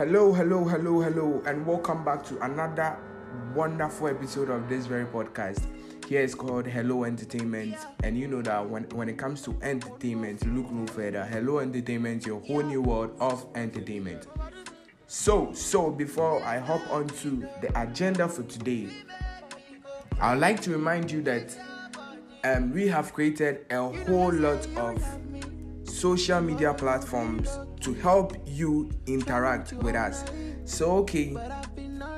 Hello, hello, hello, hello, and welcome back to another wonderful episode of this very podcast. Here is called Hello Entertainment, and you know that when, when it comes to entertainment, look no further. Hello Entertainment, your whole new world of entertainment. So, so before I hop onto the agenda for today, I would like to remind you that um, we have created a whole lot of social media platforms to help you interact with us. So, okay,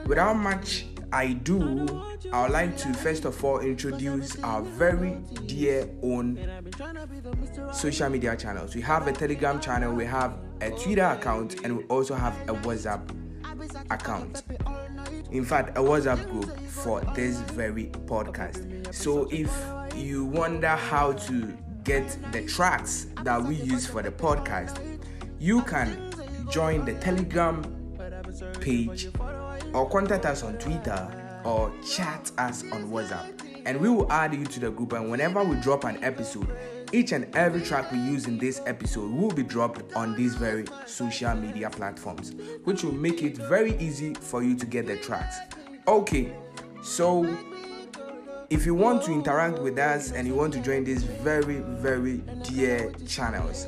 without much ado, I would like to first of all introduce our very dear own social media channels. We have a Telegram channel, we have a Twitter account, and we also have a WhatsApp account. In fact, a WhatsApp group for this very podcast. So, if you wonder how to get the tracks that we use for the podcast, you can join the Telegram page or contact us on Twitter or chat us on WhatsApp. And we will add you to the group. And whenever we drop an episode, each and every track we use in this episode will be dropped on these very social media platforms, which will make it very easy for you to get the tracks. Okay, so if you want to interact with us and you want to join these very, very dear channels,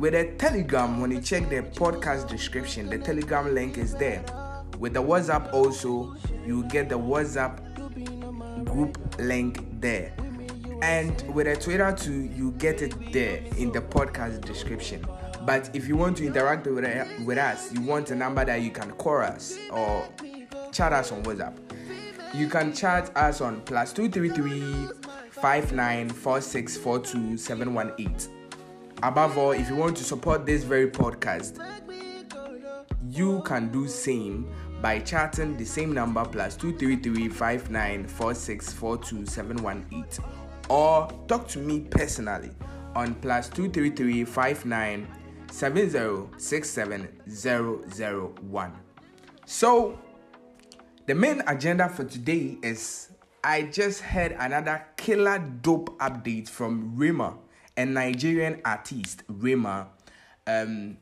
with a Telegram, when you check the podcast description, the Telegram link is there. With the WhatsApp, also, you get the WhatsApp group link there. And with a Twitter, too, you get it there in the podcast description. But if you want to interact with, uh, with us, you want a number that you can call us or chat us on WhatsApp. You can chat us on plus two three three five nine four six four two seven one eight. Above all, if you want to support this very podcast, you can do same by chatting the same number plus two three three five nine four six four two seven one eight, or talk to me personally on plus two three three five nine seven zero six seven zero zero one. So the main agenda for today is I just heard another killer dope update from Rema, a Nigerian artist, Rema, um,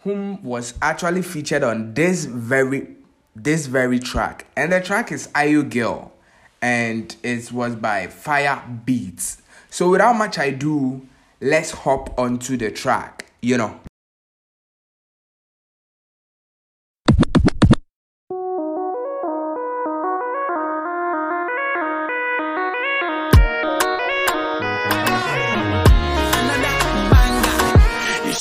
whom was actually featured on this very this very track. And the track is Are You Girl, and it was by Fire Beats. So without much ado, let's hop onto the track, you know.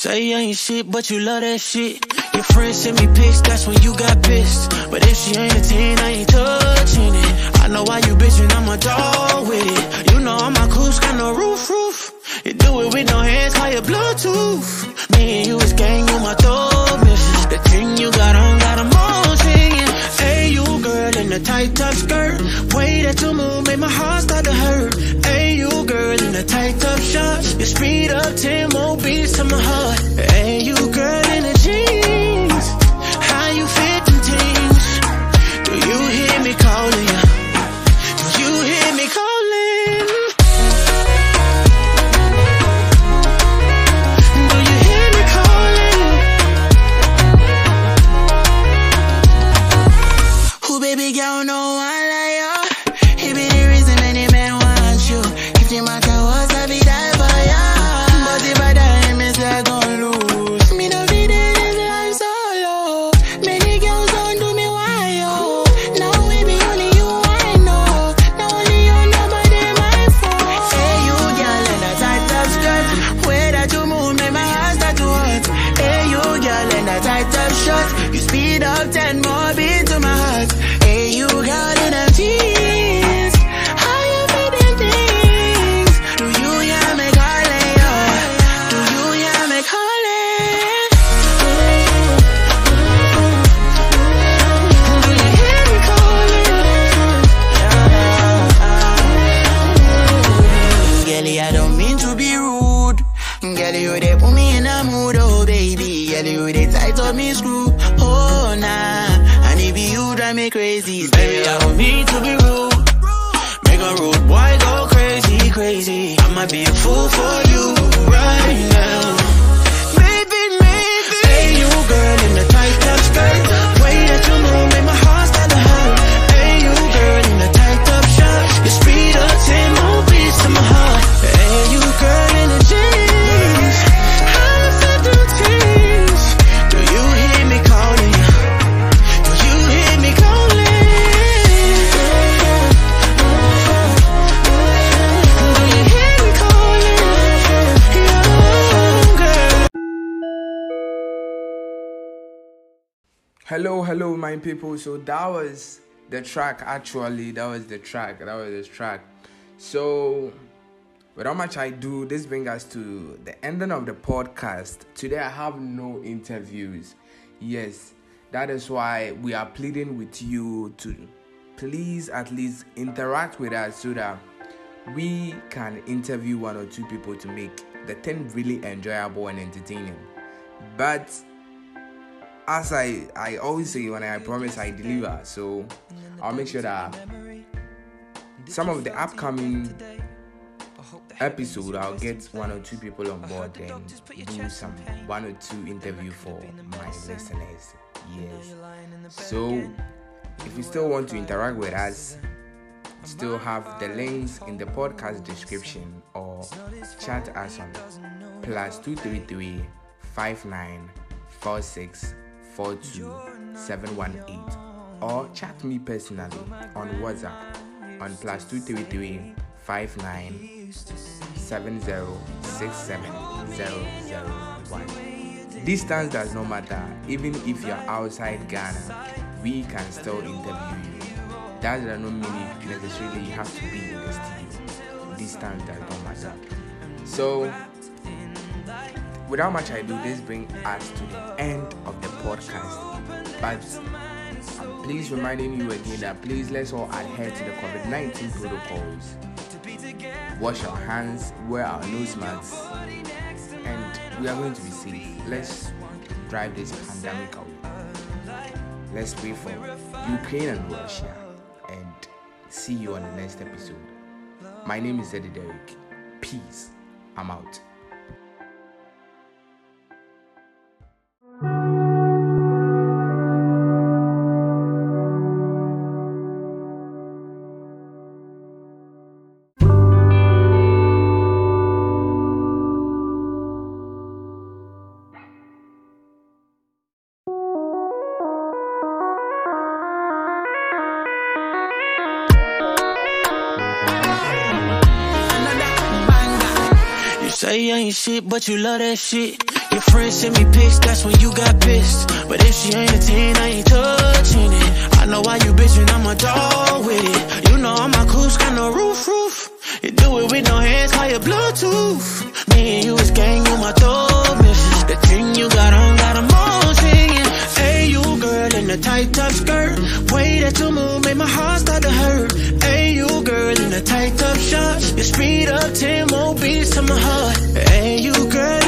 Say you ain't shit, but you love that shit. Your friends send me pics, that's when you got pissed. But if she ain't a 10, I ain't touching it. I know why you bitchin', I'm a dog with it. You know I'm my cool, got no roof, roof. You do it with no hands, call it Bluetooth. Me and you is gang, you my dog missus. The thing you got on, got them all singing. Hey, you girl in a tight top skirt. Way that you move, make my heart start to hurt. Hey, you girl in a tight top shorts. You speed up 10 beats to my heart. we they tight on me screw. Oh nah, and it be you drive me crazy. Baby, I don't mean to be rude. Make a rude boy go crazy, crazy. I might be a fool for you right now. Maybe, maybe. Hey, you girl in the tight skirt. Way that you move make made my Hello, hello, my people. So that was the track. Actually, that was the track. That was the track. So, without much I do, this brings us to the ending of the podcast. Today, I have no interviews. Yes, that is why we are pleading with you to please at least interact with us so that we can interview one or two people to make the thing really enjoyable and entertaining. But as I I always say when I promise I deliver, so I'll make sure that some of the upcoming episode I'll get one or two people on board and do some one or two interview for my listeners. Yes. So if you still want to interact with us, still have the links in the podcast description or chat us on plus 233 5946 42718 or chat me personally on WhatsApp on plus 233 Distance does not matter, even if you're outside Ghana, we can still interview you. That does not mean necessarily you have to be in the studio. Distance does not matter. So, without much ado, this brings us to the end of the podcast. But I'm please reminding you again that please let's all adhere to the COVID 19 protocols. Wash our hands, wear our nose masks, and we are going to be safe. Let's drive this pandemic away. Let's pray for Ukraine and Russia. And see you on the next episode. My name is Eddie Derrick. Peace. I'm out. Say you ain't shit, but you love that shit. Your friends send me pics, that's when you got pissed. But if she ain't a 10, I ain't touching it. I know why you bitchin', I'm a dog with it. You know I'm a coos, got no roof, roof. You do it with no hands, call it Bluetooth. Me and you is gang, you my dog, missus. The thing you got on, got 'em all singing. Hey, you girl in the tight top skirt. Way that you move speed up 10 more beats to my heart. Hey, you girl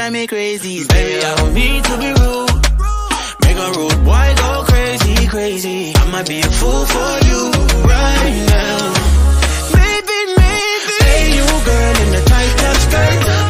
drive me crazy. Baby, I don't mean to be rude. Make a rude boy go crazy, crazy. I might be a fool for you right now. Maybe, maybe. Hey, you girl in the tight tight, skirt.